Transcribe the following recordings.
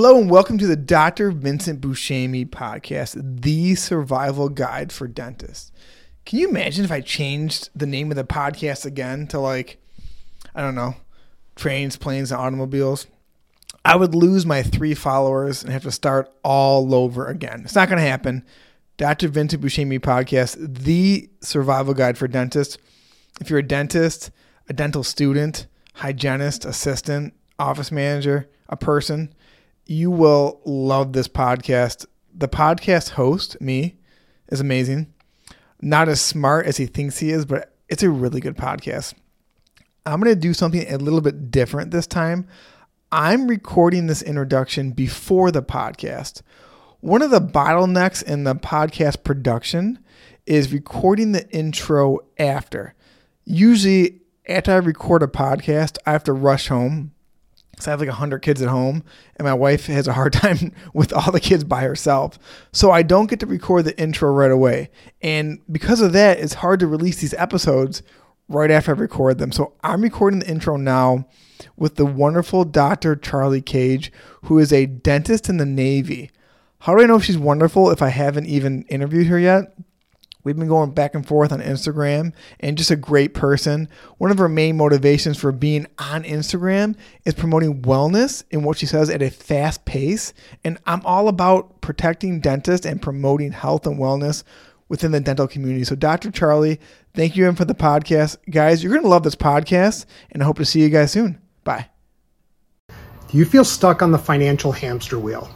Hello and welcome to the Dr. Vincent Buscemi podcast, the survival guide for dentists. Can you imagine if I changed the name of the podcast again to like, I don't know, trains, planes, and automobiles? I would lose my three followers and have to start all over again. It's not going to happen. Dr. Vincent Buscemi podcast, the survival guide for dentists. If you're a dentist, a dental student, hygienist, assistant, office manager, a person, you will love this podcast. The podcast host, me, is amazing. Not as smart as he thinks he is, but it's a really good podcast. I'm going to do something a little bit different this time. I'm recording this introduction before the podcast. One of the bottlenecks in the podcast production is recording the intro after. Usually, after I record a podcast, I have to rush home so I have like 100 kids at home, and my wife has a hard time with all the kids by herself. So I don't get to record the intro right away. And because of that, it's hard to release these episodes right after I record them. So I'm recording the intro now with the wonderful Dr. Charlie Cage, who is a dentist in the Navy. How do I know if she's wonderful if I haven't even interviewed her yet? We've been going back and forth on Instagram and just a great person. One of her main motivations for being on Instagram is promoting wellness in what she says at a fast pace. And I'm all about protecting dentists and promoting health and wellness within the dental community. So, Dr. Charlie, thank you for the podcast. Guys, you're going to love this podcast, and I hope to see you guys soon. Bye. Do you feel stuck on the financial hamster wheel?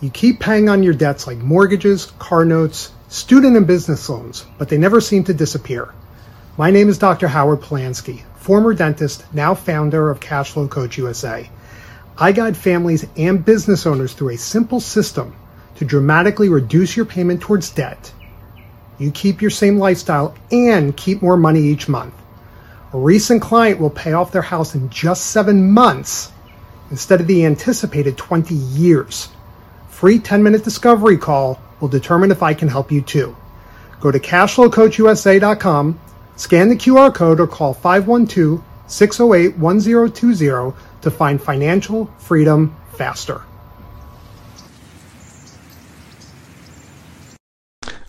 You keep paying on your debts like mortgages, car notes, student and business loans, but they never seem to disappear. My name is Dr. Howard Polanski, former dentist, now founder of Cashflow Coach USA. I guide families and business owners through a simple system to dramatically reduce your payment towards debt. You keep your same lifestyle and keep more money each month. A recent client will pay off their house in just seven months instead of the anticipated 20 years. Free 10 minute discovery call will determine if I can help you too. Go to cashflowcoachusa.com, scan the QR code, or call 512 608 1020 to find financial freedom faster.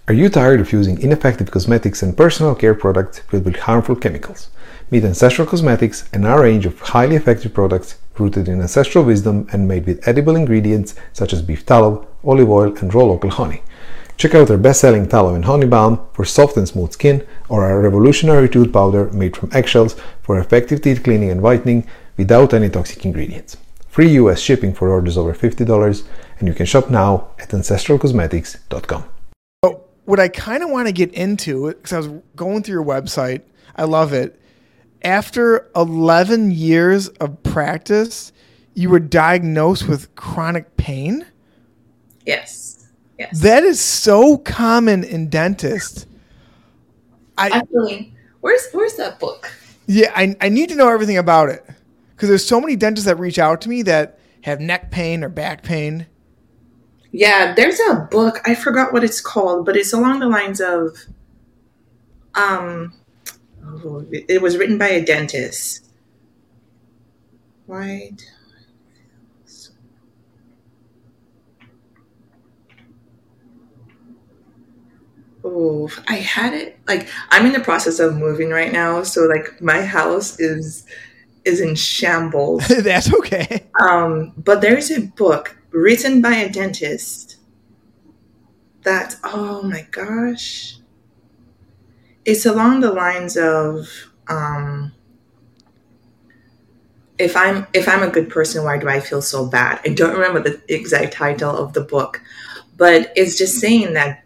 Are you tired of using ineffective cosmetics and personal care products filled with harmful chemicals? Meet Ancestral Cosmetics and our range of highly effective products rooted in ancestral wisdom and made with edible ingredients such as beef tallow, olive oil, and raw local honey. Check out our best-selling tallow and honey balm for soft and smooth skin, or our revolutionary tooth powder made from eggshells for effective teeth cleaning and whitening without any toxic ingredients. Free US shipping for orders over $50, and you can shop now at ancestralcosmetics.com. Oh, what I kind of want to get into, because I was going through your website, I love it after 11 years of practice, you were diagnosed with chronic pain? Yes. Yes. That is so common in dentists. I Actually, where's where's that book? Yeah, I, I need to know everything about it. Because there's so many dentists that reach out to me that have neck pain or back pain. Yeah, there's a book. I forgot what it's called, but it's along the lines of um Oh, it was written by a dentist. Why? Oh, I had it. Like I'm in the process of moving right now, so like my house is is in shambles. That's okay. Um, but there's a book written by a dentist that oh my gosh it's along the lines of um, if I'm if I'm a good person, why do I feel so bad? I don't remember the exact title of the book, but it's just saying that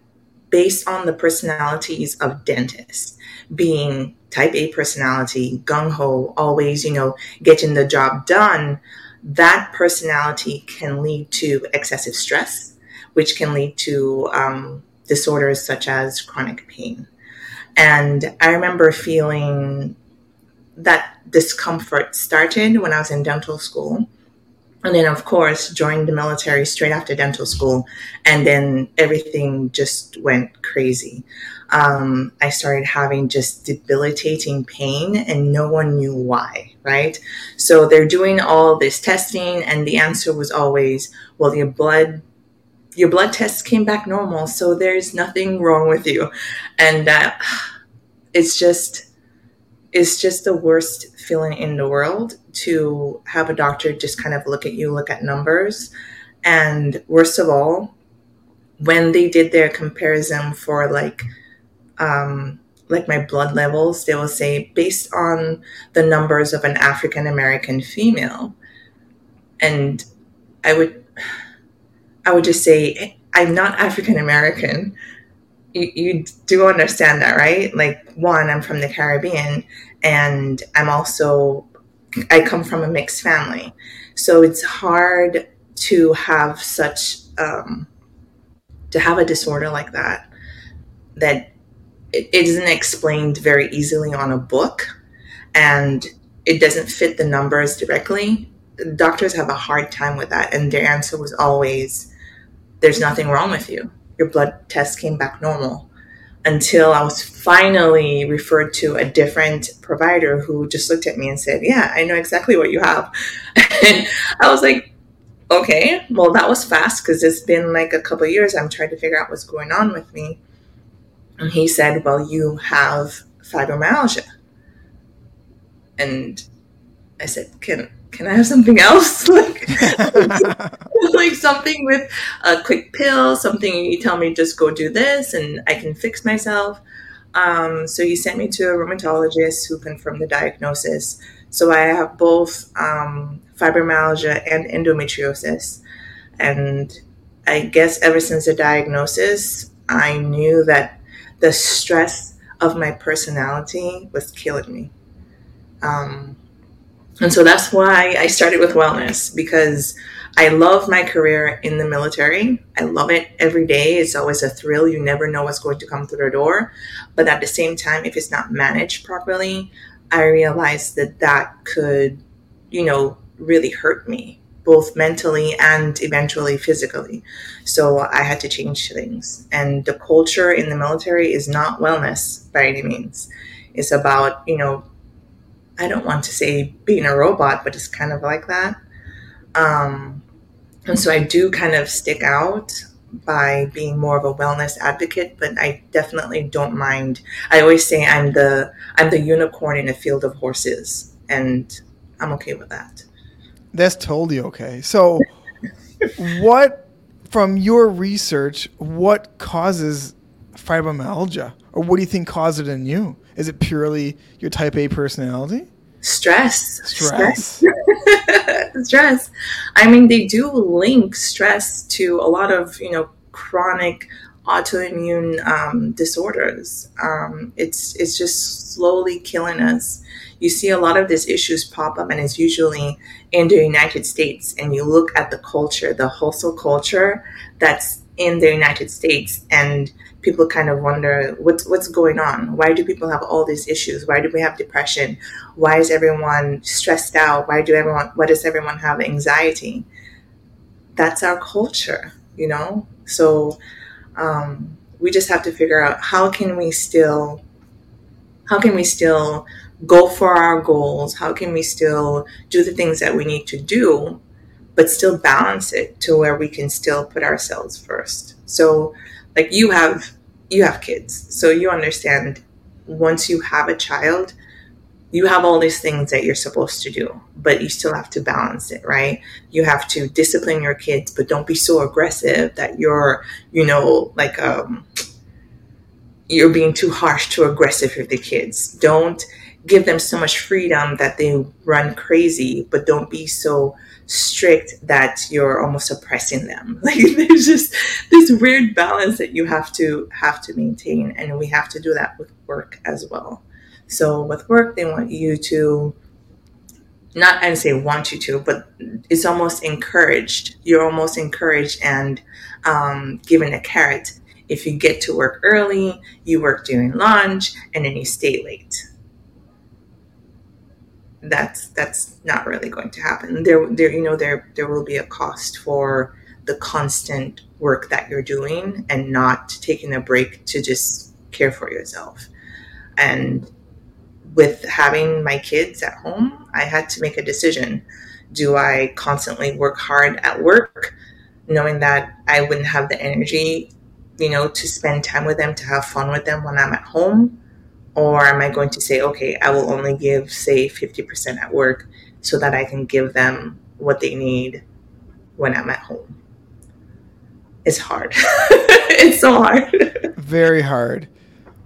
based on the personalities of dentists, being type A personality, gung ho, always you know getting the job done, that personality can lead to excessive stress, which can lead to um, disorders such as chronic pain. And I remember feeling that discomfort started when I was in dental school. And then, of course, joined the military straight after dental school. And then everything just went crazy. Um, I started having just debilitating pain, and no one knew why. right? So they're doing all this testing, and the answer was always, well, your blood. Your blood tests came back normal, so there's nothing wrong with you, and that it's just it's just the worst feeling in the world to have a doctor just kind of look at you, look at numbers, and worst of all, when they did their comparison for like um, like my blood levels, they will say based on the numbers of an African American female. And I would I would just say I'm not African American. You, you do understand that, right? Like one, I'm from the Caribbean and I'm also I come from a mixed family. So it's hard to have such um, to have a disorder like that that it, it isn't explained very easily on a book and it doesn't fit the numbers directly doctors have a hard time with that and their answer was always there's nothing wrong with you your blood test came back normal until I was finally referred to a different provider who just looked at me and said, Yeah, I know exactly what you have. and I was like, Okay, well, that was fast because it's been like a couple years. I'm trying to figure out what's going on with me. And he said, Well, you have fibromyalgia. And I said, Can can I have something else? like, like something with a quick pill, something you tell me just go do this and I can fix myself. Um, so he sent me to a rheumatologist who confirmed the diagnosis. So I have both um, fibromyalgia and endometriosis. And I guess ever since the diagnosis, I knew that the stress of my personality was killing me. Um, and so that's why I started with wellness because I love my career in the military. I love it every day. It's always a thrill. You never know what's going to come through the door. But at the same time, if it's not managed properly, I realized that that could, you know, really hurt me, both mentally and eventually physically. So I had to change things. And the culture in the military is not wellness by any means. It's about, you know, I don't want to say being a robot, but it's kind of like that. Um, and so I do kind of stick out by being more of a wellness advocate, but I definitely don't mind. I always say I'm the I'm the unicorn in a field of horses, and I'm okay with that. That's totally okay. So, what from your research, what causes fibromyalgia, or what do you think caused it in you? Is it purely your type A personality? Stress. Stress. Stress. stress. I mean, they do link stress to a lot of, you know, chronic autoimmune um, disorders. Um, it's it's just slowly killing us. You see a lot of these issues pop up, and it's usually in the United States. And you look at the culture, the hustle culture that's in the United States, and people kind of wonder what's what's going on. Why do people have all these issues? Why do we have depression? Why is everyone stressed out? Why do everyone? Why does everyone have anxiety? That's our culture, you know. So um, we just have to figure out how can we still how can we still go for our goals? How can we still do the things that we need to do, but still balance it to where we can still put ourselves first? So like you have you have kids so you understand once you have a child you have all these things that you're supposed to do but you still have to balance it right you have to discipline your kids but don't be so aggressive that you're you know like um you're being too harsh too aggressive with the kids don't give them so much freedom that they run crazy but don't be so strict that you're almost oppressing them. Like there's just this weird balance that you have to have to maintain, and we have to do that with work as well. So with work, they want you to not and say want you to, but it's almost encouraged. You're almost encouraged and um, given a carrot. If you get to work early, you work during lunch, and then you stay late that's that's not really going to happen. There, there, you know, there there will be a cost for the constant work that you're doing and not taking a break to just care for yourself. And with having my kids at home, I had to make a decision. Do I constantly work hard at work, knowing that I wouldn't have the energy, you know, to spend time with them, to have fun with them when I'm at home? Or am I going to say, okay, I will only give, say, 50% at work so that I can give them what they need when I'm at home? It's hard. it's so hard. Very hard.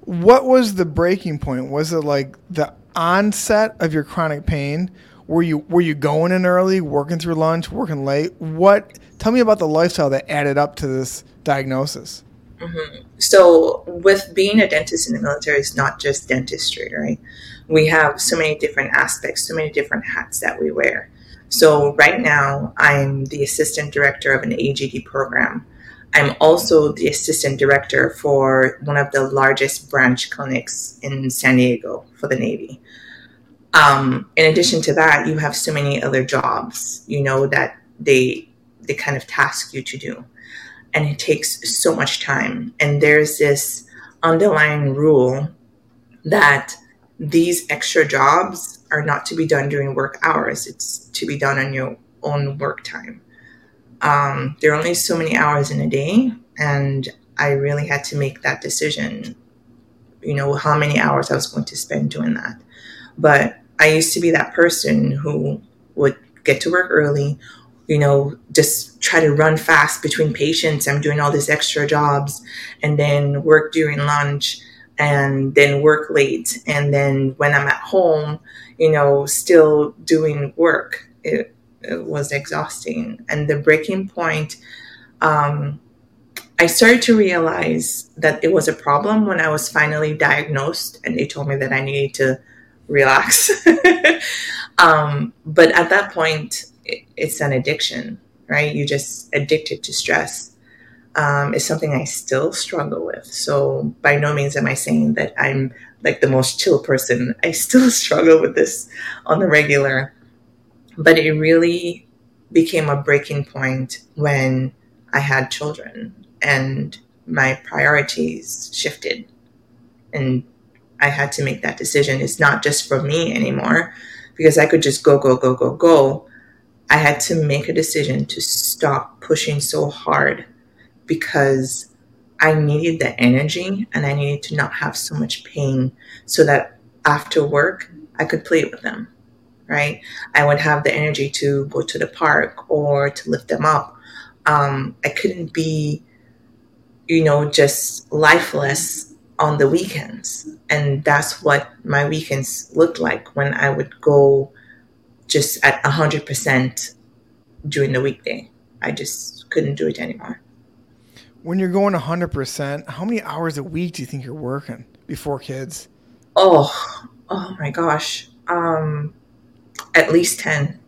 What was the breaking point? Was it like the onset of your chronic pain? Were you were you going in early, working through lunch, working late? What? Tell me about the lifestyle that added up to this diagnosis. Mm-hmm. So, with being a dentist in the military, it's not just dentistry, right? We have so many different aspects, so many different hats that we wear. So, right now, I'm the assistant director of an AGD program. I'm also the assistant director for one of the largest branch clinics in San Diego for the Navy. Um, in addition to that, you have so many other jobs, you know, that they they kind of task you to do and it takes so much time. And there's this underlying rule that these extra jobs are not to be done during work hours, it's to be done on your own work time. Um, there are only so many hours in a day, and I really had to make that decision, you know, how many hours I was going to spend doing that. But I used to be that person who would get to work early, you know, just try to run fast between patients. I'm doing all these extra jobs and then work during lunch and then work late. And then when I'm at home, you know, still doing work. It, it was exhausting. And the breaking point, um, I started to realize that it was a problem when I was finally diagnosed and they told me that I needed to relax. um, but at that point, it's an addiction, right? You're just addicted to stress. Um, is something I still struggle with. So by no means am I saying that I'm like the most chill person. I still struggle with this on the regular. But it really became a breaking point when I had children and my priorities shifted. And I had to make that decision. It's not just for me anymore because I could just go, go, go, go, go. I had to make a decision to stop pushing so hard because I needed the energy and I needed to not have so much pain so that after work I could play with them, right? I would have the energy to go to the park or to lift them up. Um, I couldn't be, you know, just lifeless on the weekends. And that's what my weekends looked like when I would go just at 100% during the weekday. I just couldn't do it anymore. When you're going 100%, how many hours a week do you think you're working before kids? Oh, oh my gosh. Um, at least 10.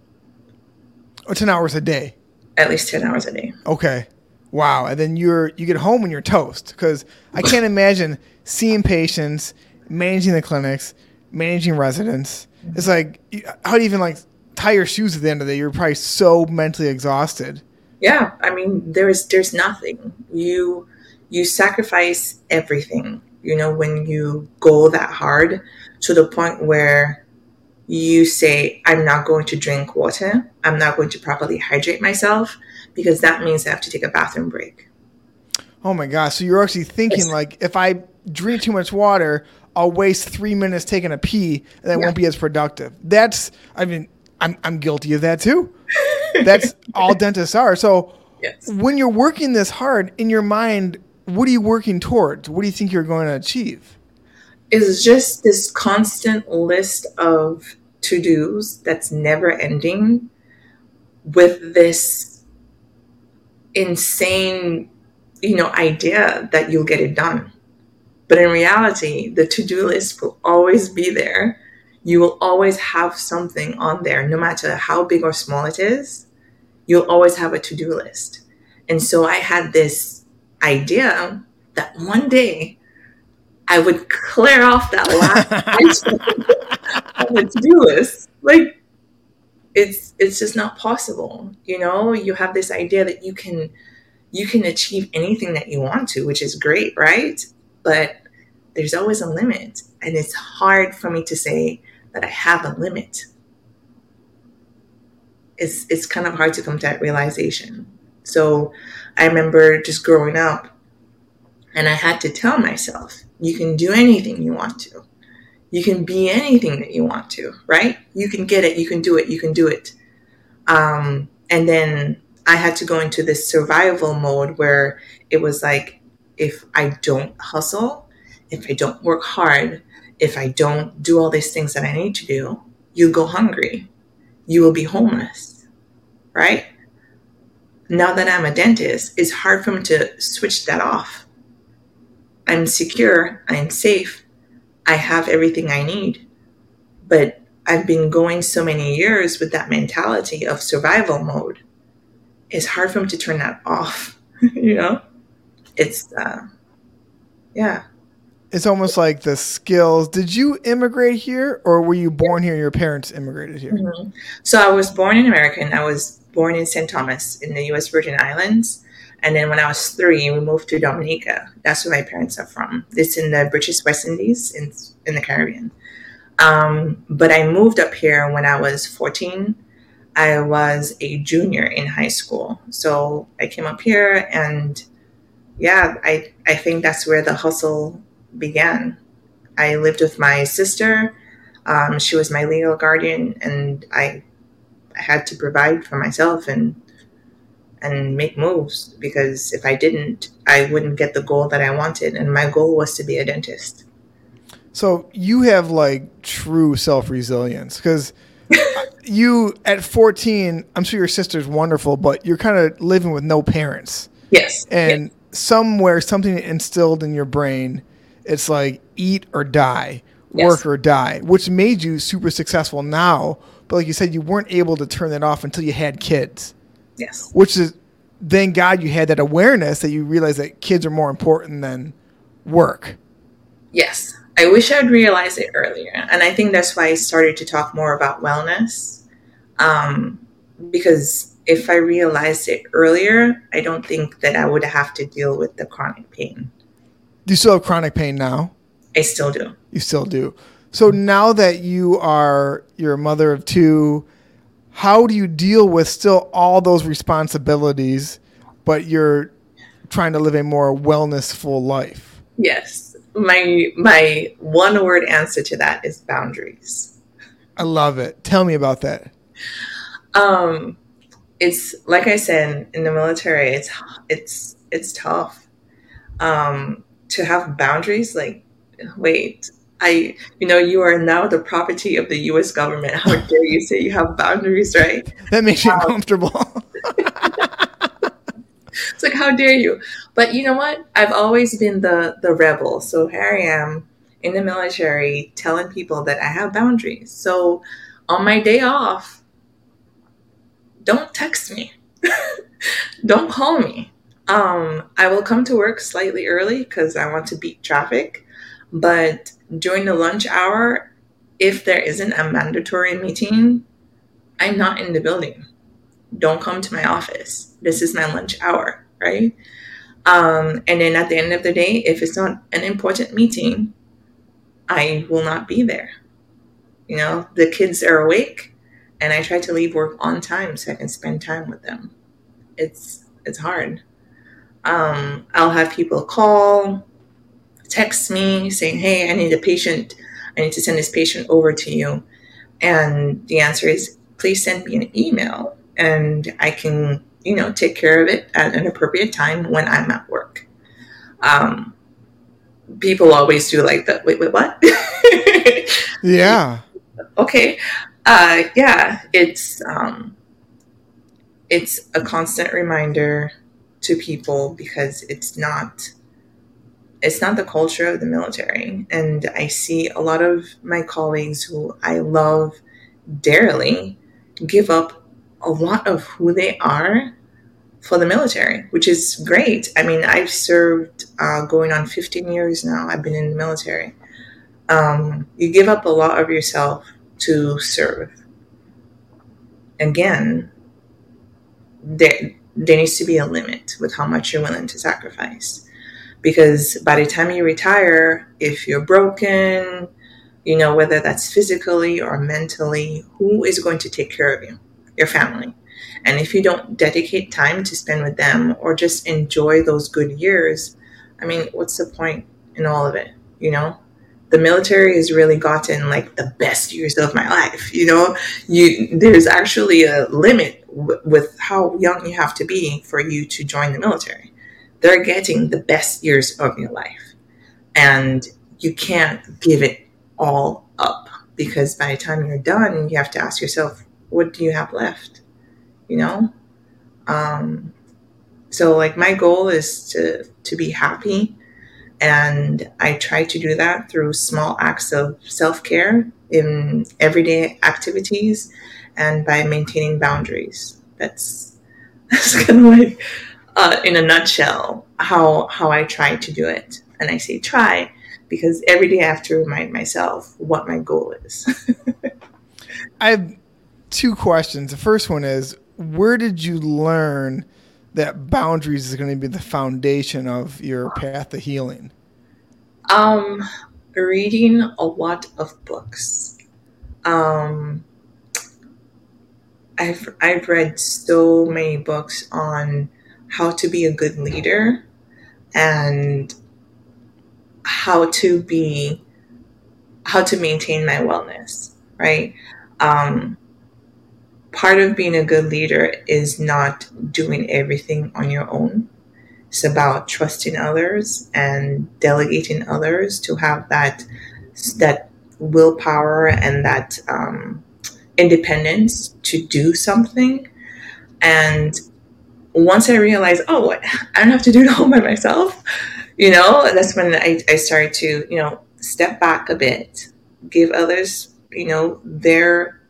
Oh, 10 hours a day? At least 10 hours a day. Okay. Wow. And then you're you get home and you're toast because I can't imagine seeing patients, managing the clinics, managing residents. It's like how do you even like tie your shoes at the end of the day. You're probably so mentally exhausted. Yeah, I mean, there's there's nothing. You you sacrifice everything. You know, when you go that hard to the point where you say, I'm not going to drink water. I'm not going to properly hydrate myself because that means I have to take a bathroom break. Oh my gosh. So you're actually thinking, yes. like, if I drink too much water, I'll waste three minutes taking a pee and that yeah. won't be as productive. That's, I mean, I'm I'm guilty of that too. That's all dentists are. So yes. when you're working this hard in your mind, what are you working towards? What do you think you're going to achieve? It's just this constant list of to dos that's never ending with this insane, you know, idea that you'll get it done. But in reality, the to do list will always be there you will always have something on there, no matter how big or small it is. You'll always have a to do list. And so I had this idea that one day I would clear off that last item on to do list. Like it's it's just not possible. You know, you have this idea that you can you can achieve anything that you want to, which is great, right? But there's always a limit. And it's hard for me to say that I have a limit. It's, it's kind of hard to come to that realization. So I remember just growing up and I had to tell myself, you can do anything you want to. You can be anything that you want to, right? You can get it, you can do it, you can do it. Um, and then I had to go into this survival mode where it was like, if I don't hustle, if I don't work hard, if I don't do all these things that I need to do, you go hungry. You will be homeless, right? Now that I'm a dentist, it's hard for me to switch that off. I'm secure, I'm safe, I have everything I need. But I've been going so many years with that mentality of survival mode. It's hard for me to turn that off, you know? It's, uh, yeah. It's almost like the skills. Did you immigrate here or were you born here your parents immigrated here? Mm-hmm. So I was born in America and I was born in St. Thomas in the US Virgin Islands. And then when I was three, we moved to Dominica. That's where my parents are from. It's in the British West Indies in, in the Caribbean. Um, but I moved up here when I was 14. I was a junior in high school. So I came up here and yeah, I, I think that's where the hustle began. I lived with my sister. Um, she was my legal guardian, and I had to provide for myself and and make moves because if I didn't, I wouldn't get the goal that I wanted, and my goal was to be a dentist. So you have like true self resilience because you at 14, I'm sure your sister's wonderful, but you're kind of living with no parents. Yes. And yes. Somewhere, something instilled in your brain, it's like eat or die, Yes. work or die, which made you super successful now. But like you said, you weren't able to turn that off until you had kids, Yes. which is thank God you had that awareness that you realized that kids are more important than work. Yes. I wish I'd realized it earlier. And I think that's why I started to talk more about wellness. Um, because if I realized it earlier, I don't think that I would have to deal with the chronic pain. Do you still have chronic pain now? I still do. You still do. So now that you are you're a mother of two, how do you deal with still all those responsibilities, but you're trying to live a more wellnessful life? Yes. My my one word answer to that is boundaries. I love it. Tell me about that. Um it's like I said in the military it's it's it's tough. Um to have boundaries like wait, I, you know, you are now the property of the U.S. government. How dare you say you have boundaries, right? That makes you uncomfortable. It's like, how dare you? But you know what? I've always been the the rebel. So here I am in the military telling people that I have boundaries. So on my day off, don't text me. don't call me. Um, I will come to work slightly early because I want to beat traffic. But during the lunch hour, if there isn't a mandatory meeting, I'm not in the building. Don't come to my office. This is my lunch hour, right? Um, and then at the end of the day, if it's not an important meeting, I will not be there. You know, the kids are awake, and I try to leave work on time so I can spend time with them. It's it's hard. Um, I'll have people call, text me saying, "Hey, I need a patient. I need to send this patient over to you," and the answer is, "Please send me an email, and I can, you know, take care of it at an appropriate time when I'm at work." Um, people always do like that. Wait, wait, what? yeah. okay. Uh, yeah, it's um, it's a constant reminder to people because it's not it's not the culture of the military. And i see a lot of my colleagues who i love dearly give up a lot of who they are for the military which is great. I mean i've served uh, going on 15 years now i've been in the military. Um, you give up a lot of yourself to serve again there there needs to be a limit with how much you're willing to sacrifice because by the time you retire, if you're broken, you know, whether that's physically or mentally, who is going to take care of you? Your family. And if you don't dedicate time to spend with them or just enjoy those good years, I mean, what's the point in all of it? You know, the military has really gotten like the best years of my life. You know, you there's actually a limit w- with how young you have to be for you to join the military. They're getting the best years of your life, and you can't give it all up because by the time you're done, you have to ask yourself, what do you have left? You know, um, so like my goal is to to be happy and I try to do that through small acts of self care in everyday activities and by maintaining boundaries. That's, that's kind of like, uh, in a nutshell, how, how I try to do it. And I say try because every day I have to remind myself what my goal is. I have two questions. The first one is where did you learn that boundaries is going to be the foundation of your path to healing? Um, reading a lot of books. Um, I've I've read so many books on how to be a good leader and how to be how to maintain my wellness, right? Um, part of being a good leader is not doing everything on your own. It's about trusting others and delegating others to have that that willpower and that um, independence to do something. And once I realized, oh, I don't have to do it all by myself, you know, that's when I, I started to, you know, step back a bit, give others, you know, their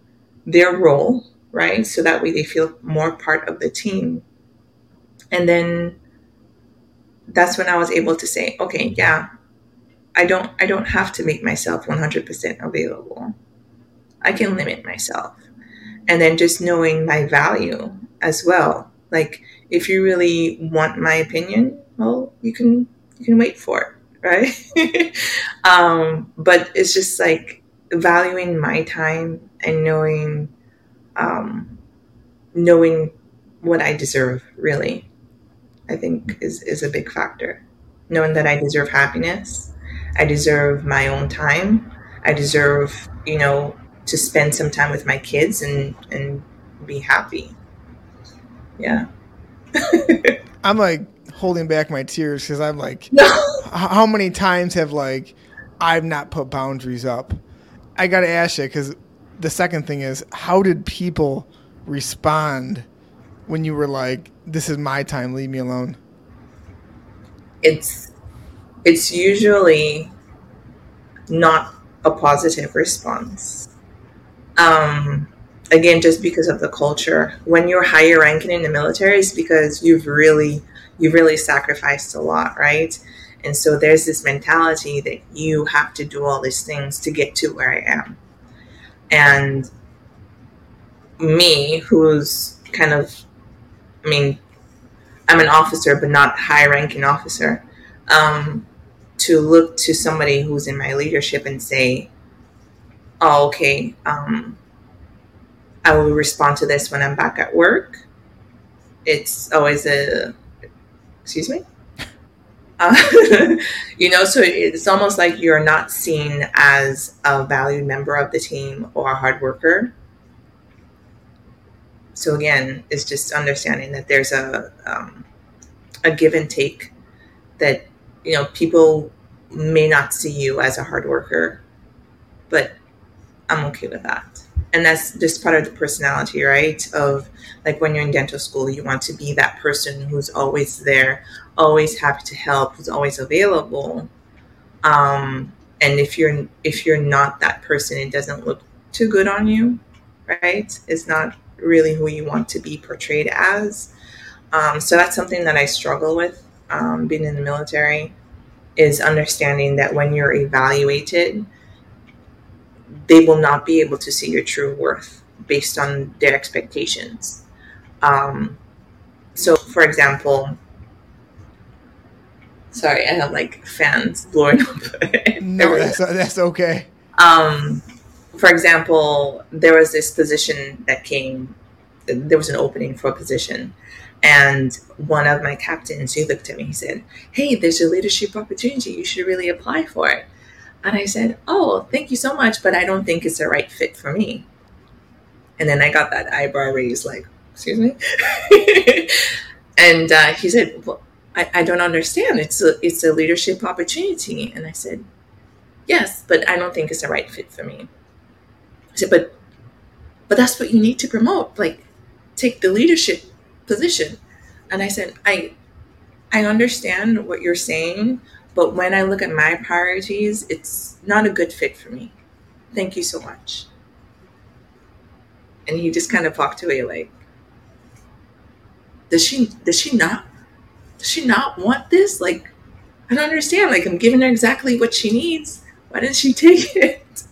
their role right? So that way they feel more part of the team. And then that's when I was able to say, okay, yeah, I don't I don't have to make myself 100% available. I can limit myself. And then just knowing my value as well. Like if you really want my opinion, well, you can you can wait for it, right? um, but it's just like valuing my time and knowing um, knowing what I deserve, really, I think is, is a big factor. Knowing that I deserve happiness, I deserve my own time, I deserve, you know, to spend some time with my kids and, and be happy. Yeah. I'm like holding back my tears because I'm like, no. how many times have like I've not put boundaries up? I got to ask you because the second thing is how did people respond when you were like this is my time leave me alone it's it's usually not a positive response. Um again just because of the culture. When you're higher ranking in the military it's because you've really you've really sacrificed a lot right? And so there's this mentality that you have to do all these things to get to where i am and me, who's kind of, I mean, I'm an officer, but not high ranking officer, um, to look to somebody who's in my leadership and say, oh, okay, um, I will respond to this when I'm back at work. It's always a, excuse me? Uh, you know, so it's almost like you're not seen as a valued member of the team or a hard worker. So again, it's just understanding that there's a um, a give and take. That you know, people may not see you as a hard worker, but I'm okay with that. And that's just part of the personality, right? Of like when you're in dental school, you want to be that person who's always there, always happy to help, who's always available. Um, and if you're if you're not that person, it doesn't look too good on you, right? It's not really who you want to be portrayed as. Um, so that's something that I struggle with um, being in the military is understanding that when you're evaluated, they will not be able to see your true worth based on their expectations. Um, so, for example, Sorry, I have like fans blowing up. no, that's that's okay. Um, for example, there was this position that came. There was an opening for a position, and one of my captains, he looked at me. He said, "Hey, there's a leadership opportunity. You should really apply for it." And I said, "Oh, thank you so much, but I don't think it's the right fit for me." And then I got that eyebrow raised, like, "Excuse me." and uh, he said, "Well, I, I don't understand. It's a it's a leadership opportunity." And I said, "Yes, but I don't think it's the right fit for me." I said, "But, but that's what you need to promote. Like, take the leadership position." And I said, "I, I understand what you're saying." But when I look at my priorities, it's not a good fit for me. Thank you so much. And he just kind of walked away like, does she does she not does she not want this? Like, I don't understand. Like I'm giving her exactly what she needs. Why didn't she take it?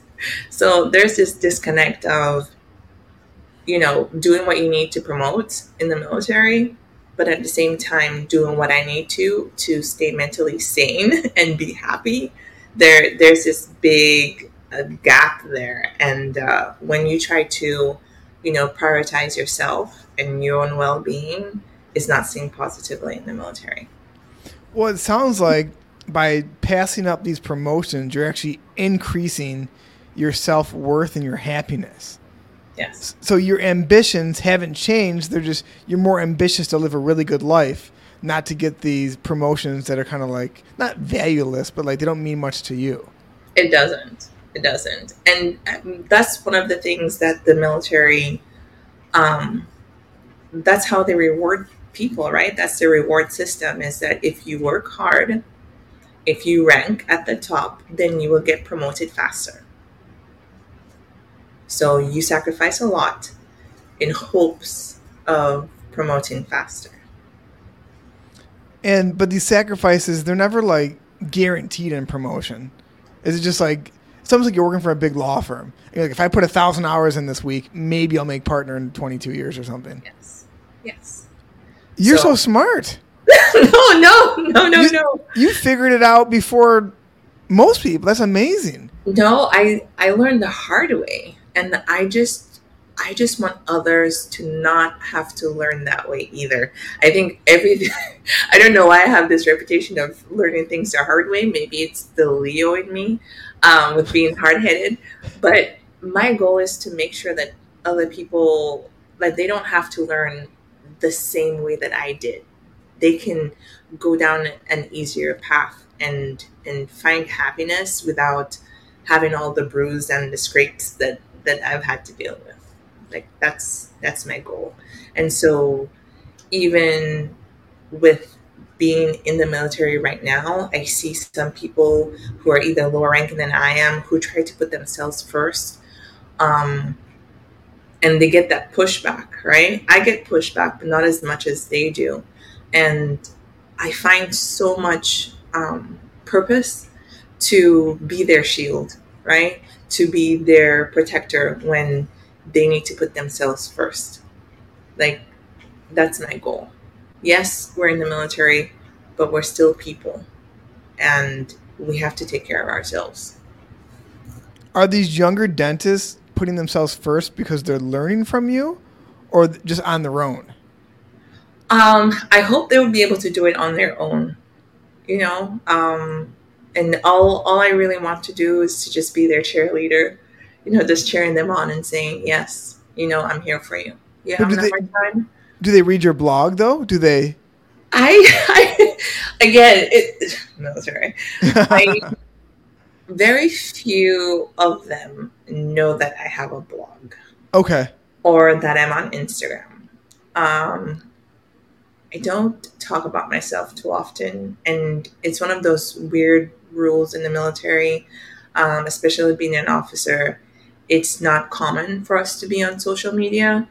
So there's this disconnect of, you know, doing what you need to promote in the military but at the same time doing what I need to to stay mentally sane and be happy. There, there's this big uh, gap there, and uh, when you try to, you know, prioritize yourself and your own well-being, is not seen positively in the military. Well, it sounds like by passing up these promotions, you're actually increasing your self worth and your happiness. Yes. So your ambitions haven't changed. They're just you're more ambitious to live a really good life, not to get these promotions that are kind of like not valueless, but like they don't mean much to you. It doesn't. It doesn't. And um, that's one of the things that the military um that's how they reward people, right? That's the reward system is that if you work hard, if you rank at the top, then you will get promoted faster. So you sacrifice a lot in hopes of promoting faster. And but these sacrifices, they're never like guaranteed in promotion. Is it just like it's almost like you're working for a big law firm? You're like, if I put a thousand hours in this week, maybe I'll make partner in 22 years or something. Yes. Yes. You're so, so smart. no, no, no, no, you, no. You figured it out before most people. That's amazing. No, I I learned the hard way and i just i just want others to not have to learn that way either i think every i don't know why i have this reputation of learning things the hard way maybe it's the leo in me um, with being hard-headed but my goal is to make sure that other people like they don't have to learn the same way that i did they can go down an easier path and and find happiness without having all the bruise and the scrapes that that I've had to deal with. Like that's that's my goal. And so even with being in the military right now, I see some people who are either lower ranking than I am who try to put themselves first. Um, and they get that pushback, right? I get pushback, but not as much as they do. And I find so much um, purpose to be their shield, right? to be their protector when they need to put themselves first. Like, that's my goal. Yes, we're in the military, but we're still people. And we have to take care of ourselves. Are these younger dentists putting themselves first because they're learning from you or just on their own? Um, I hope they would be able to do it on their own. You know, um, and all all I really want to do is to just be their cheerleader, you know, just cheering them on and saying, "Yes, you know, I'm here for you." Yeah, do they. Do they read your blog though? Do they? I, I again, it, sorry. I, very few of them know that I have a blog. Okay. Or that I'm on Instagram. Um, I don't talk about myself too often, and it's one of those weird rules in the military, um, especially being an officer. It's not common for us to be on social media,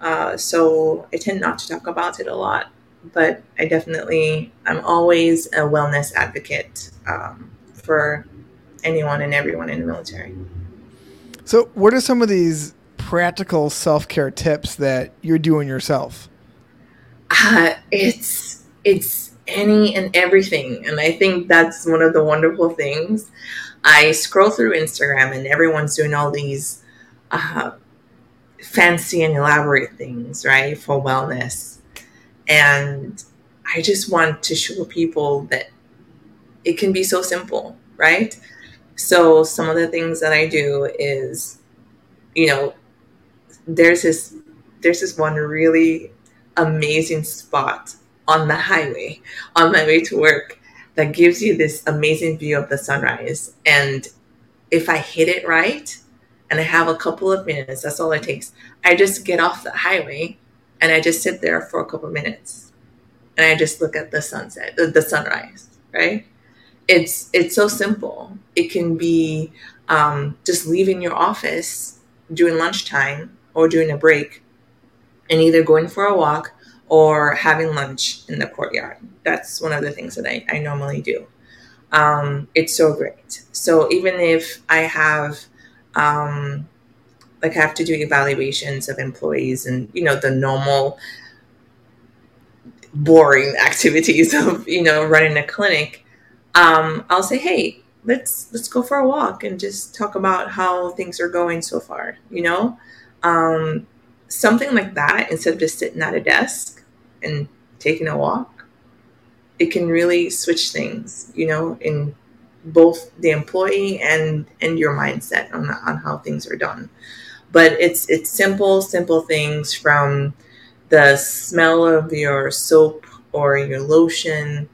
uh, so I tend not to talk about it a lot. But I definitely, I'm always a wellness advocate um, for anyone and everyone in the military. So, what are some of these practical self care tips that you're doing yourself? Uh, it's it's any and everything. And I think that's one of the wonderful things. I scroll through Instagram and everyone's doing all these uh, fancy and elaborate things, right, for wellness. And I just want to show people that it can be so simple, right? So some of the things that I do is, you know, there's this there's this one really amazing spot on the highway on my way to work that gives you this amazing view of the sunrise. And if I hit it right and I have a couple of minutes, that's all it takes. I just get off the highway and I just sit there for a couple of minutes and I just look at the sunset, the, the sunrise, right? It's it's so simple. It can be um, just leaving your office during lunchtime or during a break and either going for a walk or having lunch in the courtyard. That's one of the things that I, I normally do. Um, it's so great. So even if I have, um, like, I have to do evaluations of employees and, you know, the normal boring activities of, you know, running a clinic, um, I'll say, hey, let's let's go for a walk and just talk about how things are going so far, you know? Um, something like that instead of just sitting at a desk and taking a walk it can really switch things you know in both the employee and and your mindset on on how things are done but it's it's simple simple things from the smell of your soap or your lotion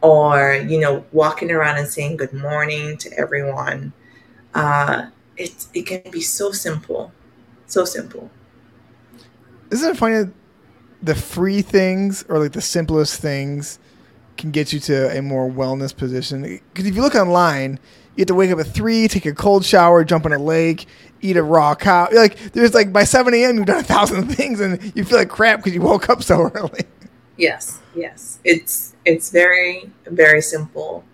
or you know walking around and saying good morning to everyone uh it, it can be so simple so simple isn't it funny that the free things or like the simplest things can get you to a more wellness position? Because if you look online, you have to wake up at three, take a cold shower, jump in a lake, eat a raw cow. Like there's like by seven a.m. you've done a thousand things and you feel like crap because you woke up so early. Yes, yes, it's it's very very simple,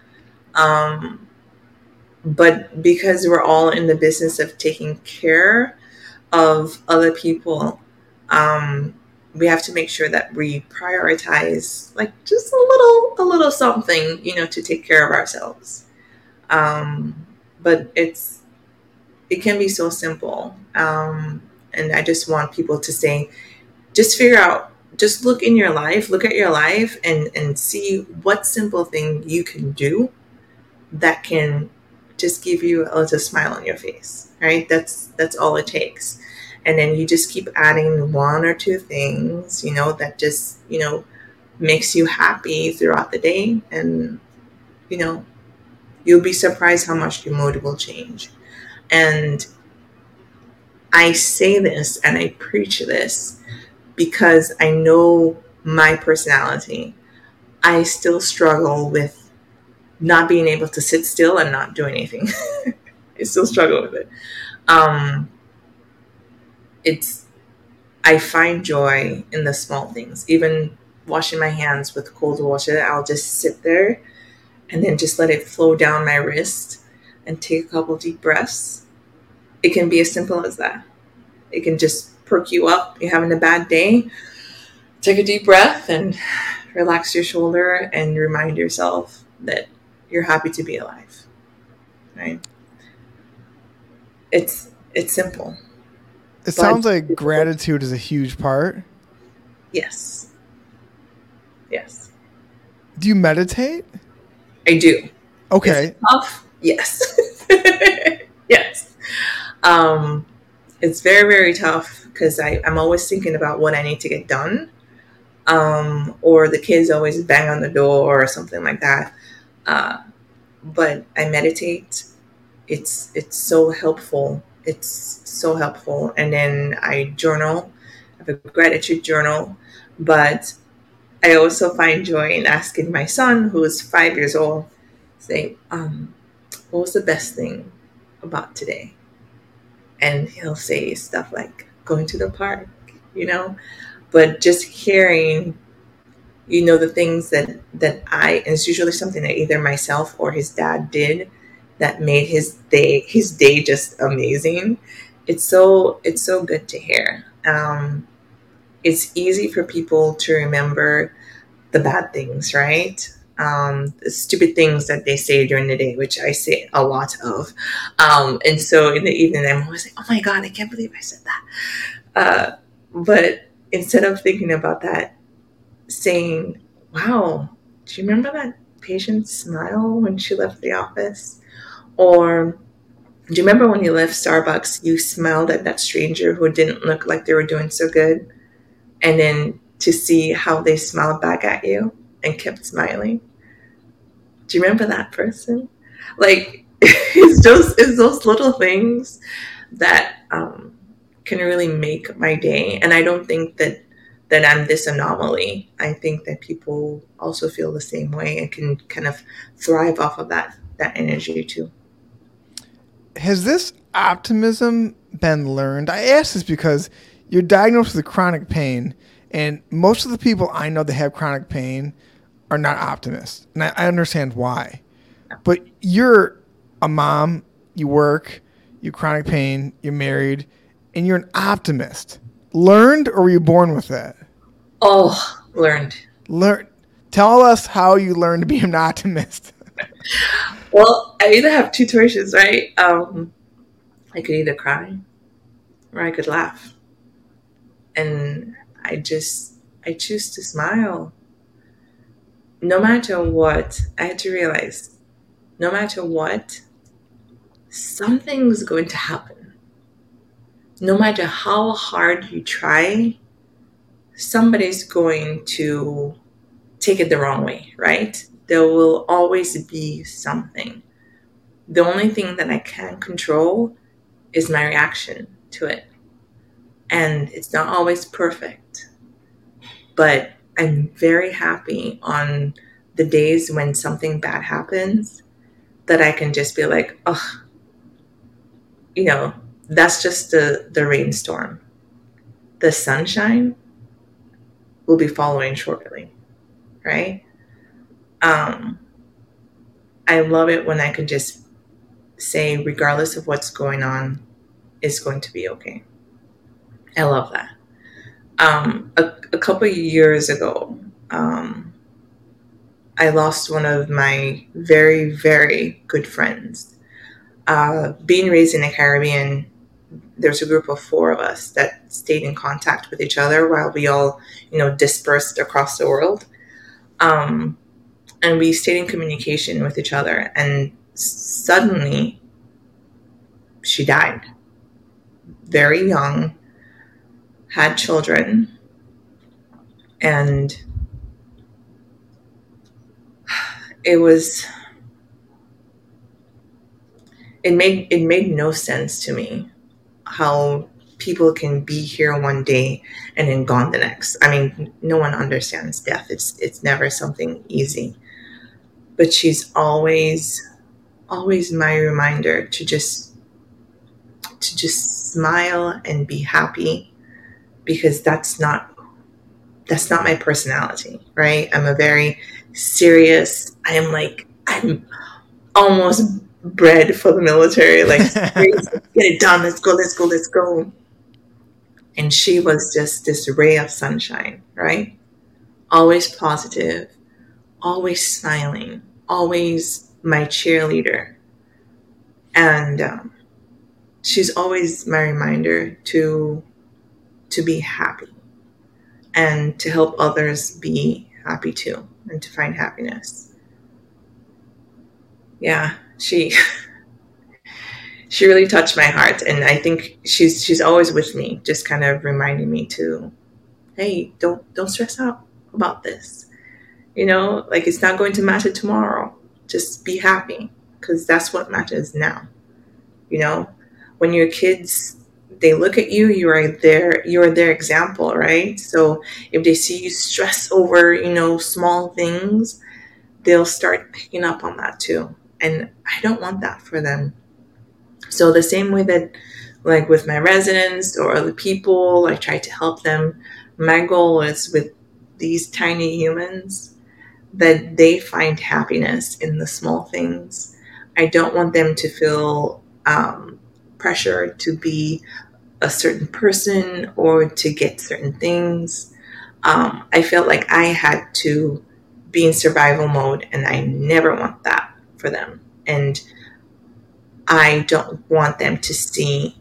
um, but because we're all in the business of taking care of other people, um, we have to make sure that we prioritize like just a little a little something you know to take care of ourselves. Um, but it's it can be so simple. Um, and i just want people to say just figure out just look in your life look at your life and and see what simple thing you can do that can just give you a little smile on your face right? That's that's all it takes. And then you just keep adding one or two things you know that just you know makes you happy throughout the day. And you know you'll be surprised how much your mood will change. And i say this and i preach this because i know my personality i still struggle with not being able to sit still and not do anything i still struggle with it um, it's I find joy in the small things. Even washing my hands with cold water, I'll just sit there and then just let it flow down my wrist and take a couple deep breaths. It can be as simple as that. It can just perk you up. You're having a bad day. Take a deep breath and relax your shoulder and remind yourself that you're happy to be alive. Right? It's it's simple. It sounds like gratitude is a huge part. Yes. Yes. Do you meditate? I do. Okay. Yes. yes. Um, it's very, very tough because I'm always thinking about what I need to get done. Um, or the kids always bang on the door or something like that. Uh, but I meditate. It's it's so helpful it's so helpful. And then I journal, I have a gratitude journal, but I also find joy in asking my son, who is five years old, say, um, what was the best thing about today? And he'll say stuff like going to the park, you know, but just hearing, you know, the things that, that I, and it's usually something that either myself or his dad did that made his day his day just amazing. It's so it's so good to hear. Um, it's easy for people to remember the bad things, right? Um, stupid things that they say during the day, which I say a lot of. Um, and so in the evening, I'm always like, oh my God, I can't believe I said that. Uh, but instead of thinking about that, saying, wow, do you remember that patient's smile when she left the office? Or do you remember when you left Starbucks, you smiled at that stranger who didn't look like they were doing so good? And then to see how they smiled back at you and kept smiling. Do you remember that person? Like, it's just it's those little things that um, can really make my day. And I don't think that that I'm this anomaly. I think that people also feel the same way and can kind of thrive off of that that energy too has this optimism been learned? I ask this because you're diagnosed with chronic pain, and most of the people I know that have chronic pain are not optimists, and I, I understand why. But you're a mom, you work, you chronic pain, you're married, and you're an optimist. Learned, or were you born with that? Oh, learned. Learn. Tell us how you learned to be an optimist. well, I either have two choices, right? Um, I could either cry or I could laugh. And I just, I choose to smile. No matter what, I had to realize no matter what, something's going to happen. No matter how hard you try, somebody's going to take it the wrong way, right? there will always be something. The only thing that I can control is my reaction to it. And it's not always perfect, but I'm very happy on the days when something bad happens that I can just be like, oh, you know, that's just the, the rainstorm. The sunshine will be following shortly, right? Um, I love it when I can just say, regardless of what's going on, it's going to be okay. I love that. Um, a, a couple years ago, um, I lost one of my very, very good friends. Uh, being raised in the Caribbean, there's a group of four of us that stayed in contact with each other while we all, you know, dispersed across the world. Um, and we stayed in communication with each other and suddenly she died very young had children and it was it made it made no sense to me how people can be here one day and then gone the next. I mean, no one understands death. It's it's never something easy but she's always always my reminder to just to just smile and be happy because that's not that's not my personality right? I'm a very serious i am like i'm almost bred for the military like get it done let's go let's go let's go. And she was just this ray of sunshine right? Always positive always smiling, always my cheerleader. And um, she's always my reminder to to be happy and to help others be happy too and to find happiness. Yeah, she she really touched my heart and I think she's she's always with me, just kind of reminding me to hey, don't don't stress out about this you know, like it's not going to matter tomorrow. Just be happy because that's what matters now. You know, when your kids they look at you, you are their you're their example, right? So if they see you stress over, you know, small things, they'll start picking up on that too. And I don't want that for them. So the same way that like with my residents or other people, I try to help them. My goal is with these tiny humans that they find happiness in the small things. I don't want them to feel um, pressure to be a certain person or to get certain things. um, I felt like I had to be in survival mode, and I never want that for them. And I don't want them to see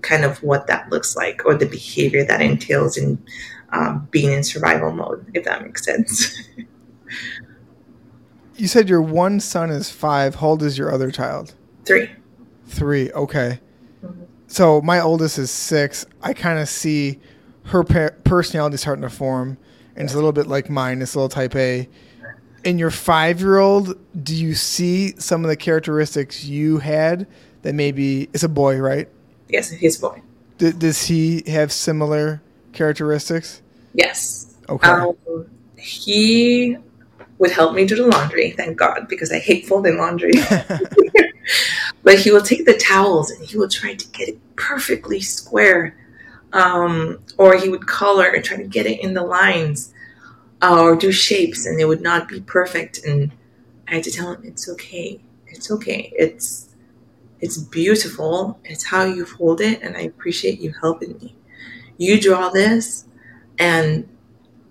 kind of what that looks like or the behavior that entails in um, being in survival mode, if that makes sense. you said your one son is five. How old is your other child? Three. Three. Okay. So my oldest is six. I kind of see her personality starting to form, and it's a little bit like mine. It's a little type A. In your five-year-old, do you see some of the characteristics you had that maybe it's a boy, right? Yes, he's a boy. D- does he have similar characteristics? Yes. Okay. Um, he would help me do the laundry, thank God, because I hate folding laundry. but he will take the towels and he will try to get it perfectly square. Um, or he would color and try to get it in the lines uh, or do shapes and it would not be perfect. And I had to tell him, it's okay. It's okay. It's, it's beautiful. It's how you fold it. And I appreciate you helping me. You draw this and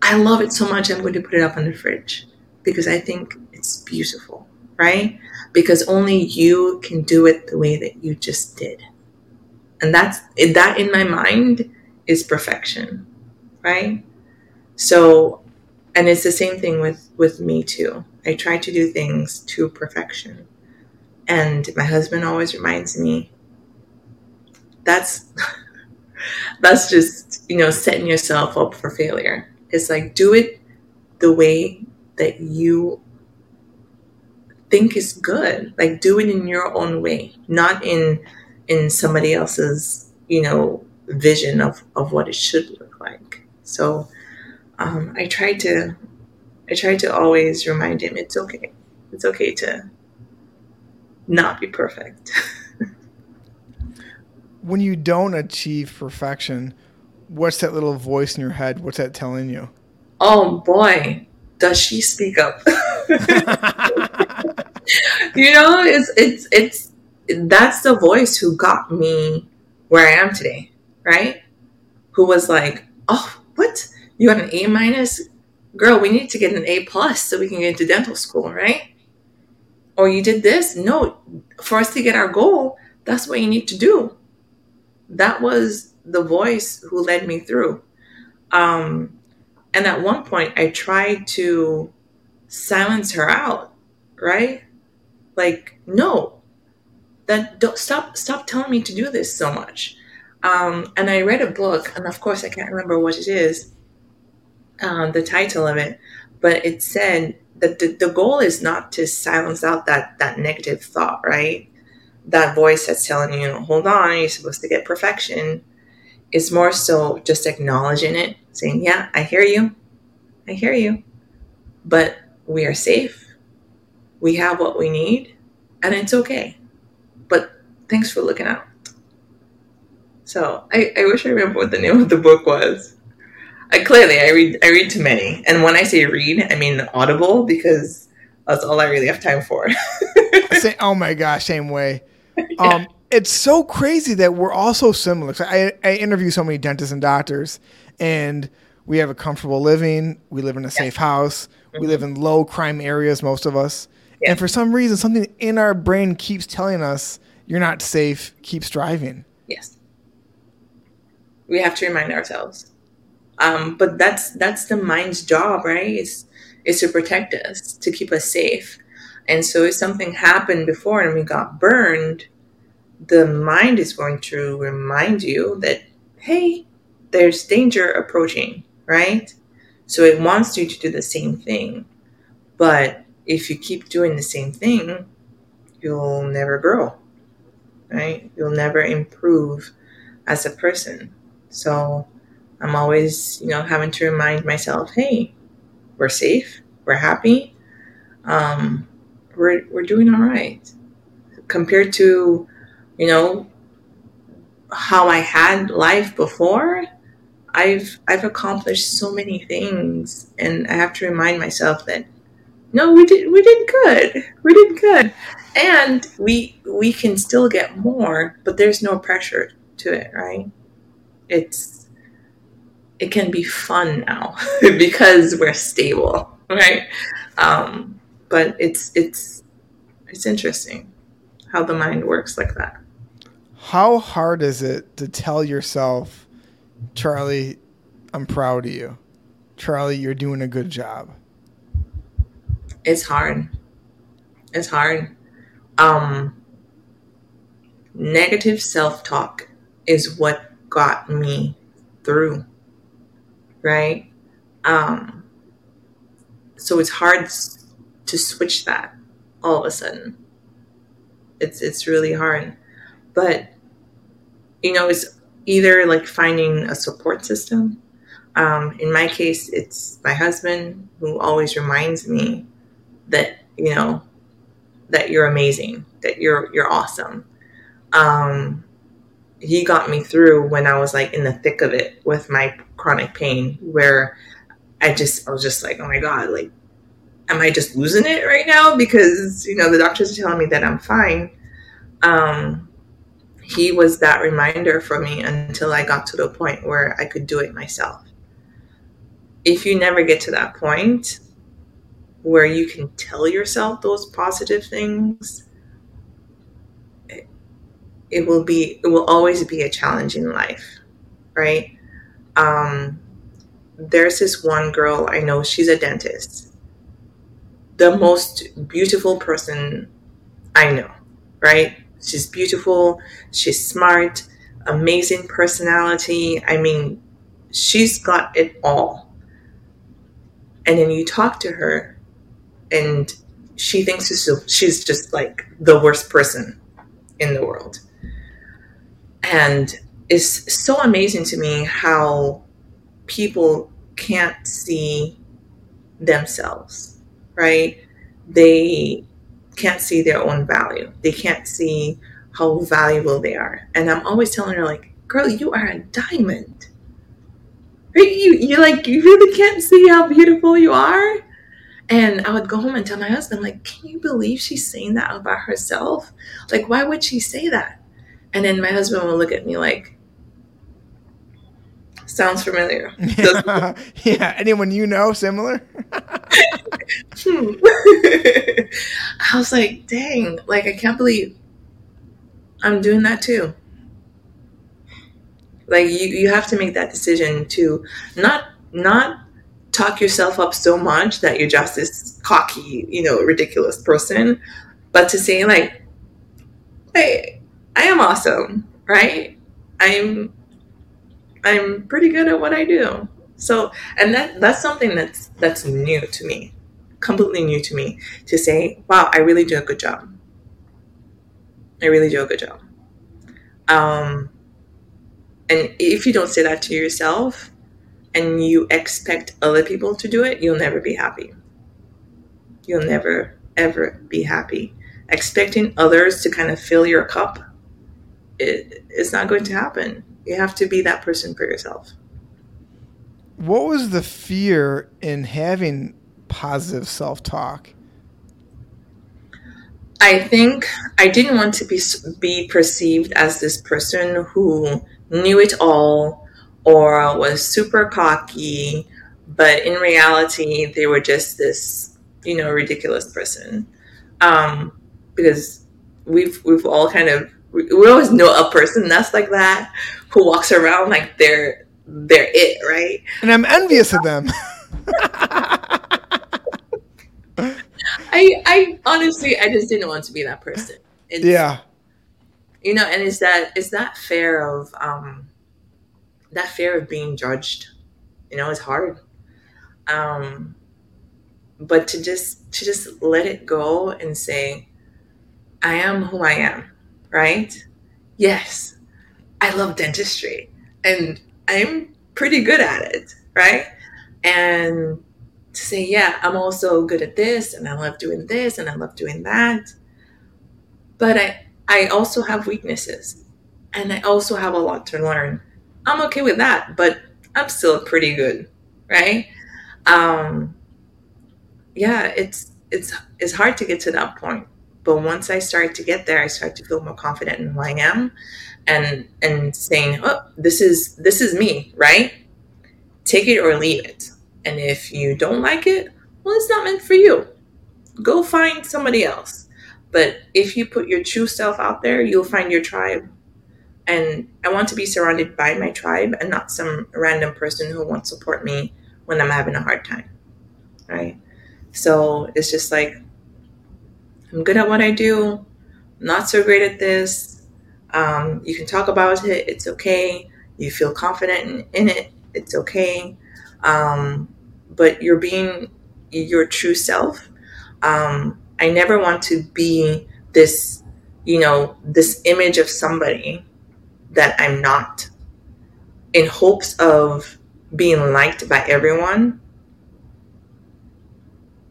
I love it so much. I'm going to put it up on the fridge because I think it's beautiful, right? Because only you can do it the way that you just did. And that's that in my mind is perfection, right? So, and it's the same thing with with me too. I try to do things to perfection. And my husband always reminds me that's that's just, you know, setting yourself up for failure. It's like do it the way that you think is good. Like do it in your own way, not in in somebody else's, you know, vision of, of what it should look like. So um, I try to I try to always remind him it's okay. It's okay to not be perfect. when you don't achieve perfection, what's that little voice in your head? What's that telling you? Oh boy, does she speak up? you know, it's it's it's that's the voice who got me where I am today, right? Who was like, "Oh, what? You got an A minus, girl? We need to get an A plus so we can get into dental school, right?" Or you did this? No, for us to get our goal, that's what you need to do. That was the voice who led me through. Um, and at one point, I tried to silence her out, right? Like, no, that don't stop stop telling me to do this so much. Um, and I read a book, and of course, I can't remember what it is, um, the title of it, but it said that the, the goal is not to silence out that that negative thought, right? That voice that's telling you, hold on, you're supposed to get perfection. It's more so just acknowledging it, saying, yeah, I hear you. I hear you. But we are safe. We have what we need, and it's okay. But thanks for looking out. So I, I wish I remember what the name of the book was. I clearly I read I read too many, and when I say read, I mean Audible because that's all I really have time for. say, oh my gosh, same way. Yeah. Um, it's so crazy that we're all so similar. I, I interview so many dentists and doctors, and we have a comfortable living. We live in a safe house. Mm-hmm. We live in low crime areas, most of us. Yeah. And for some reason, something in our brain keeps telling us, you're not safe, keep striving. Yes. We have to remind ourselves. Um, but that's that's the mind's job, right? Is is to protect us, to keep us safe. And so if something happened before and we got burned, the mind is going to remind you that, hey, there's danger approaching, right? So it wants you to do the same thing. But if you keep doing the same thing, you'll never grow, right? You'll never improve as a person. So I'm always, you know, having to remind myself, hey, we're safe, we're happy, um, we're, we're doing all right. Compared to you know, how I had life before, I've I've accomplished so many things and I have to remind myself that no, we did we did good. We did good. And we we can still get more, but there's no pressure to it, right? It's it can be fun now because we're stable, right? Um, but it's it's it's interesting how the mind works like that. How hard is it to tell yourself, Charlie, I'm proud of you. Charlie, you're doing a good job. It's hard. It's hard. Um negative self-talk is what got me through. Right? Um so it's hard to switch that all of a sudden. It's it's really hard. But you know, it's either like finding a support system. Um, in my case, it's my husband who always reminds me that you know that you're amazing, that you're you're awesome. Um, he got me through when I was like in the thick of it with my chronic pain, where I just I was just like, oh my god, like, am I just losing it right now? Because you know the doctors are telling me that I'm fine. Um, he was that reminder for me until I got to the point where I could do it myself. If you never get to that point where you can tell yourself those positive things, it, it will be it will always be a challenge in life, right? Um, there's this one girl I know, she's a dentist. The most beautiful person I know, right? She's beautiful, she's smart, amazing personality. I mean, she's got it all. And then you talk to her, and she thinks she's just like the worst person in the world. And it's so amazing to me how people can't see themselves, right? They can't see their own value. They can't see how valuable they are. And I'm always telling her, like, girl, you are a diamond. You you like you really can't see how beautiful you are. And I would go home and tell my husband, like, can you believe she's saying that about herself? Like, why would she say that? And then my husband will look at me like, sounds familiar. Yeah, yeah. anyone you know similar? Hmm. I was like, dang, like I can't believe I'm doing that too. Like you, you have to make that decision to not not talk yourself up so much that you're just this cocky, you know, ridiculous person, but to say like, hey, I am awesome, right? I'm I'm pretty good at what I do. So, and that that's something that's that's new to me completely new to me to say, wow, I really do a good job. I really do a good job. Um, and if you don't say that to yourself and you expect other people to do it, you'll never be happy. You'll never, ever be happy. Expecting others to kind of fill your cup, it, it's not going to happen. You have to be that person for yourself. What was the fear in having positive self talk? I think I didn't want to be be perceived as this person who knew it all or was super cocky, but in reality they were just this, you know, ridiculous person. Um, because we've we've all kind of we always know a person that's like that who walks around like they're they're it, right? And I'm envious of them. I I honestly I just didn't want to be that person. It's, yeah. You know, and is that is that fear of um that fear of being judged. You know, it's hard. Um but to just to just let it go and say, I am who I am, right? Yes, I love dentistry and I'm pretty good at it, right? And to say, yeah, I'm also good at this and I love doing this and I love doing that. But I, I also have weaknesses and I also have a lot to learn. I'm okay with that, but I'm still pretty good, right? Um, yeah, it's it's it's hard to get to that point. But once I start to get there, I start to feel more confident in who I am and and saying, Oh, this is this is me, right? take it or leave it. And if you don't like it, well, it's not meant for you. Go find somebody else. But if you put your true self out there, you'll find your tribe. And I want to be surrounded by my tribe and not some random person who won't support me when I'm having a hard time. Right? So it's just like, I'm good at what I do, I'm not so great at this. Um, you can talk about it, it's okay. You feel confident in, in it, it's okay. Um, but you're being your true self. Um, I never want to be this, you know, this image of somebody that I'm not. In hopes of being liked by everyone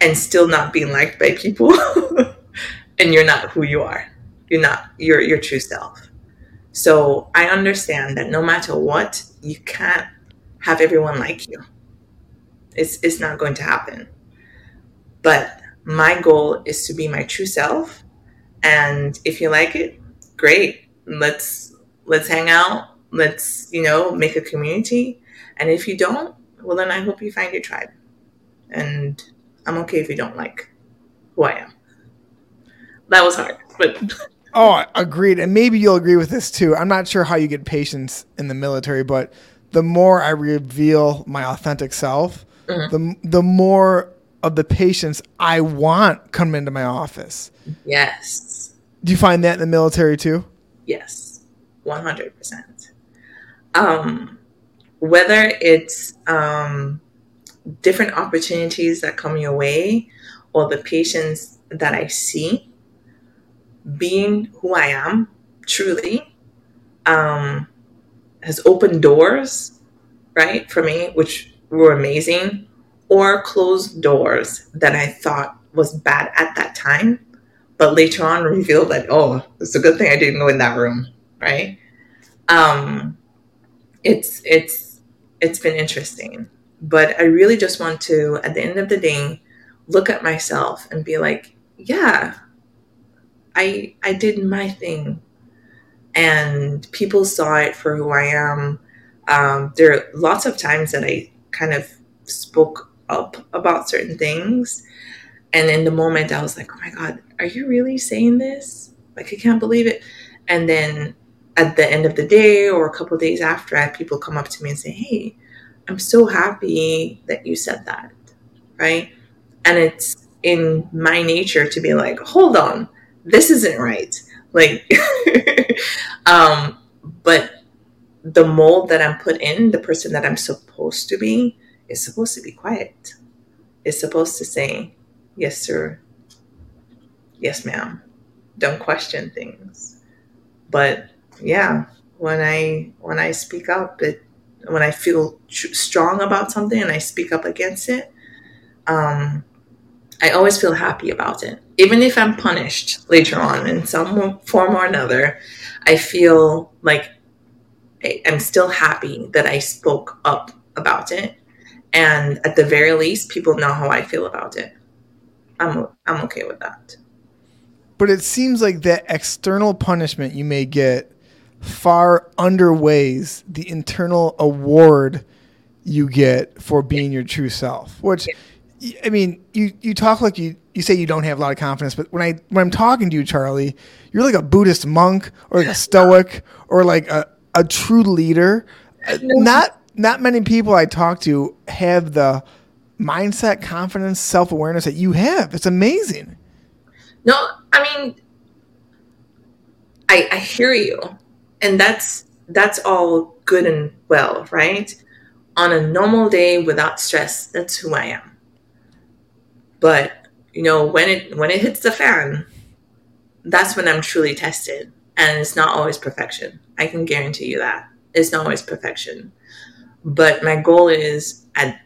and still not being liked by people and you're not who you are. You're not your your true self. So i understand that no matter what you can't have everyone like you it's it's not going to happen. But my goal is to be my true self. And if you like it great. Let's let's hang out. Let's you know make a community. And if you don't well then i hope you find your tribe. And i'm okay if you don't like who i am. That was hard but oh agreed. And maybe you'll agree with this too. I'm not sure how you get patients in the military but the more i reveal my authentic self mm-hmm. the, the more of the patients i want come into my office. Yes. Do you find that in the military too? Yes. 100% um, whether it's um, different opportunities that come your way or the patients that I see, being who I am truly um, has opened doors, right, for me, which were amazing, or closed doors that I thought was bad at that time, but later on revealed that, oh, it's a good thing I didn't go in that room, right? Um, it's it's it's been interesting but i really just want to at the end of the day look at myself and be like yeah i i did my thing and people saw it for who i am um, there are lots of times that i kind of spoke up about certain things and in the moment i was like oh my god are you really saying this like i can't believe it and then at the end of the day or a couple days after, I have people come up to me and say, Hey, I'm so happy that you said that. Right. And it's in my nature to be like, hold on, this isn't right. Like, um, but the mold that I'm put in, the person that I'm supposed to be, is supposed to be quiet. It's supposed to say, yes, sir. Yes, ma'am. Don't question things. But yeah, when I when I speak up, it when I feel tr- strong about something and I speak up against it, um, I always feel happy about it. Even if I'm punished later on in some form or another, I feel like I'm still happy that I spoke up about it. And at the very least, people know how I feel about it. I'm I'm okay with that. But it seems like that external punishment you may get far underweighs the internal award you get for being your true self. Which, I mean, you you talk like you you say you don't have a lot of confidence, but when I when I'm talking to you, Charlie, you're like a Buddhist monk or like a Stoic or like a a true leader. Uh, not not many people I talk to have the mindset, confidence, self awareness that you have. It's amazing. No, I mean, I I hear you and that's that's all good and well right on a normal day without stress that's who i am but you know when it when it hits the fan that's when i'm truly tested and it's not always perfection i can guarantee you that. It's not always perfection. But my goal is at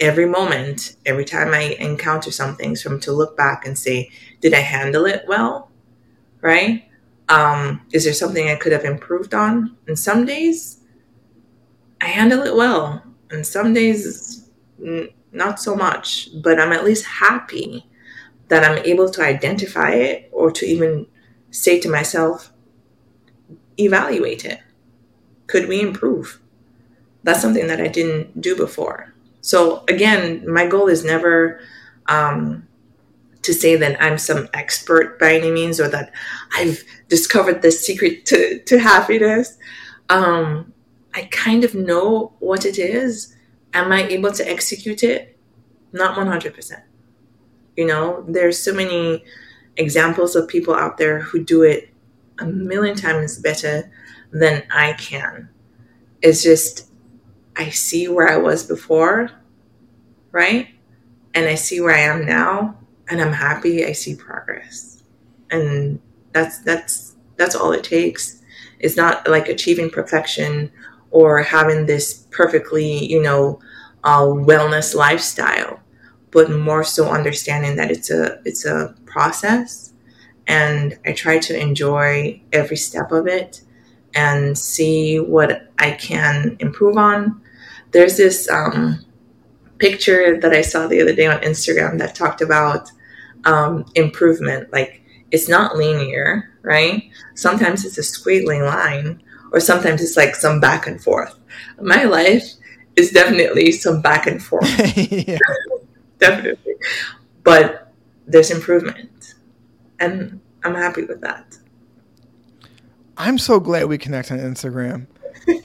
every moment every time i encounter something for me to look back and say did i handle it well? Right? Um, is there something I could have improved on? And some days I handle it well, and some days n- not so much, but I'm at least happy that I'm able to identify it or to even say to myself, evaluate it. Could we improve? that's something that I didn't do before. So again, my goal is never um, to say that I'm some expert by any means or that I've discovered the secret to, to happiness. Um, I kind of know what it is. Am I able to execute it? Not 100%. You know, there's so many examples of people out there who do it a million times better than I can. It's just, I see where I was before, right? And I see where I am now and I'm happy I see progress. And that's that's that's all it takes. It's not like achieving perfection or having this perfectly, you know, uh, wellness lifestyle, but more so understanding that it's a it's a process, and I try to enjoy every step of it and see what I can improve on. There's this um, picture that I saw the other day on Instagram that talked about um, improvement. Like it's not linear, right? Sometimes it's a squiggly line, or sometimes it's like some back and forth. My life is definitely some back and forth. definitely. But there's improvement. And I'm happy with that. I'm so glad we connect on Instagram.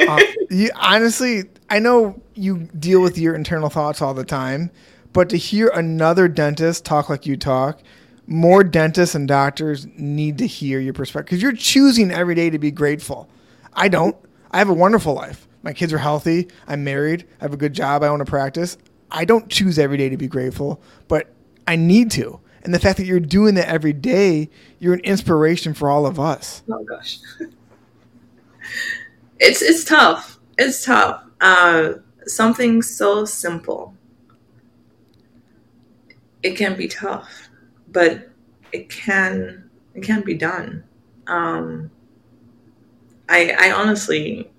uh, you, honestly, I know you deal with your internal thoughts all the time, but to hear another dentist talk like you talk, more dentists and doctors need to hear your perspective because you're choosing every day to be grateful. I don't. I have a wonderful life. My kids are healthy. I'm married. I have a good job. I own a practice. I don't choose every day to be grateful, but I need to. And the fact that you're doing that every day, you're an inspiration for all of us. Oh gosh, it's it's tough. It's tough. Uh, something so simple it can be tough, but it can it can be done. Um, I I honestly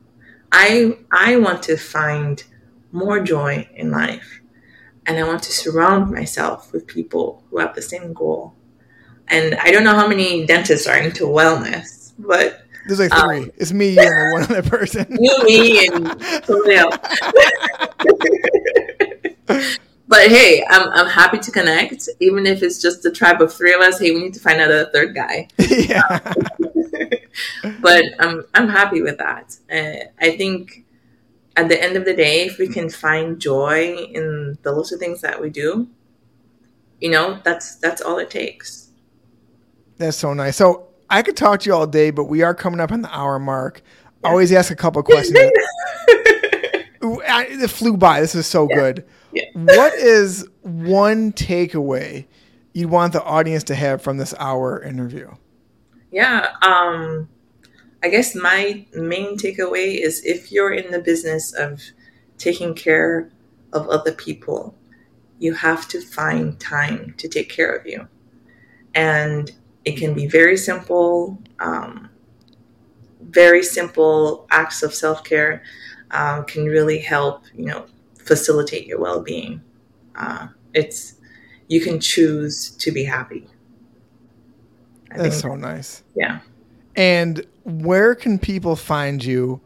I I want to find more joy in life, and I want to surround myself with people who have the same goal. And I don't know how many dentists are into wellness, but there's like three. Um, it's me, you, and one other person. You, me, and somebody else. but hey, I'm I'm happy to connect, even if it's just a tribe of three of us. Hey, we need to find out a third guy. Yeah. but I'm I'm happy with that. Uh, I think at the end of the day, if we can find joy in the little things that we do, you know, that's that's all it takes. That's so nice. So I could talk to you all day, but we are coming up on the hour mark. Yeah. Always ask a couple questions. it flew by. This is so yeah. good. Yeah. what is one takeaway you'd want the audience to have from this hour interview? Yeah, um, I guess my main takeaway is if you're in the business of taking care of other people, you have to find time to take care of you. And it can be very simple, um, very simple acts of self care um, can really help, you know, facilitate your well-being. Uh, it's you can choose to be happy. I That's think, so nice. Yeah. And where can people find you?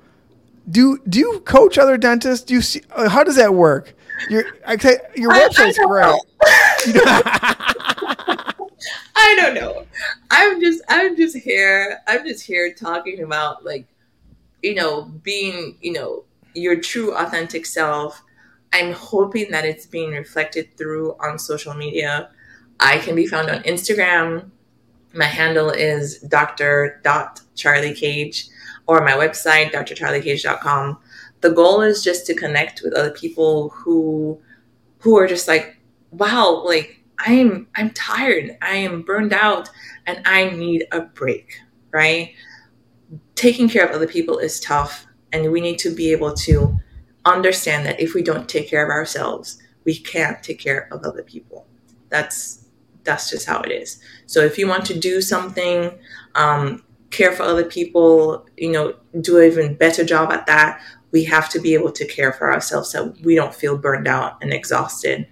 Do do you coach other dentists? Do you see uh, how does that work? Your I, your website's I, great. I don't know. I'm just I'm just here. I'm just here talking about like you know being you know your true authentic self I'm hoping that it's being reflected through on social media. I can be found on Instagram. My handle is dr.charliecage or my website, drcharliecage.com. The goal is just to connect with other people who who are just like, wow, like I'm I'm tired, I am burned out, and I need a break, right? Taking care of other people is tough, and we need to be able to understand that if we don't take care of ourselves, we can't take care of other people. That's that's just how it is. So if you want to do something, um, care for other people, you know, do an even better job at that, we have to be able to care for ourselves so we don't feel burned out and exhausted.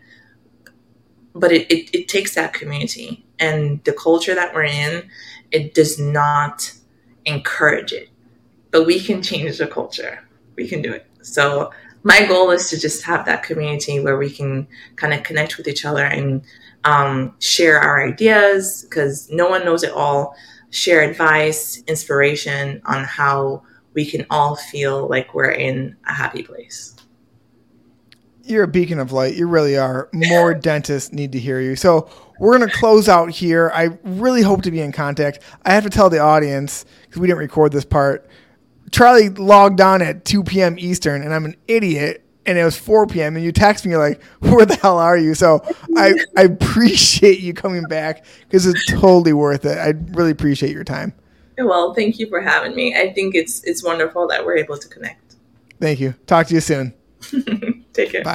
But it, it, it takes that community and the culture that we're in, it does not encourage it. But we can change the culture. We can do it. So my goal is to just have that community where we can kind of connect with each other and um, share our ideas because no one knows it all. Share advice, inspiration on how we can all feel like we're in a happy place. You're a beacon of light. You really are. More dentists need to hear you. So we're going to close out here. I really hope to be in contact. I have to tell the audience because we didn't record this part. Charlie logged on at 2 p.m. Eastern, and I'm an idiot. And it was 4 p.m. And you text me, you're like, "Where the hell are you?" So I, I appreciate you coming back because it's totally worth it. I really appreciate your time. Well, thank you for having me. I think it's it's wonderful that we're able to connect. Thank you. Talk to you soon. Take care. Bye.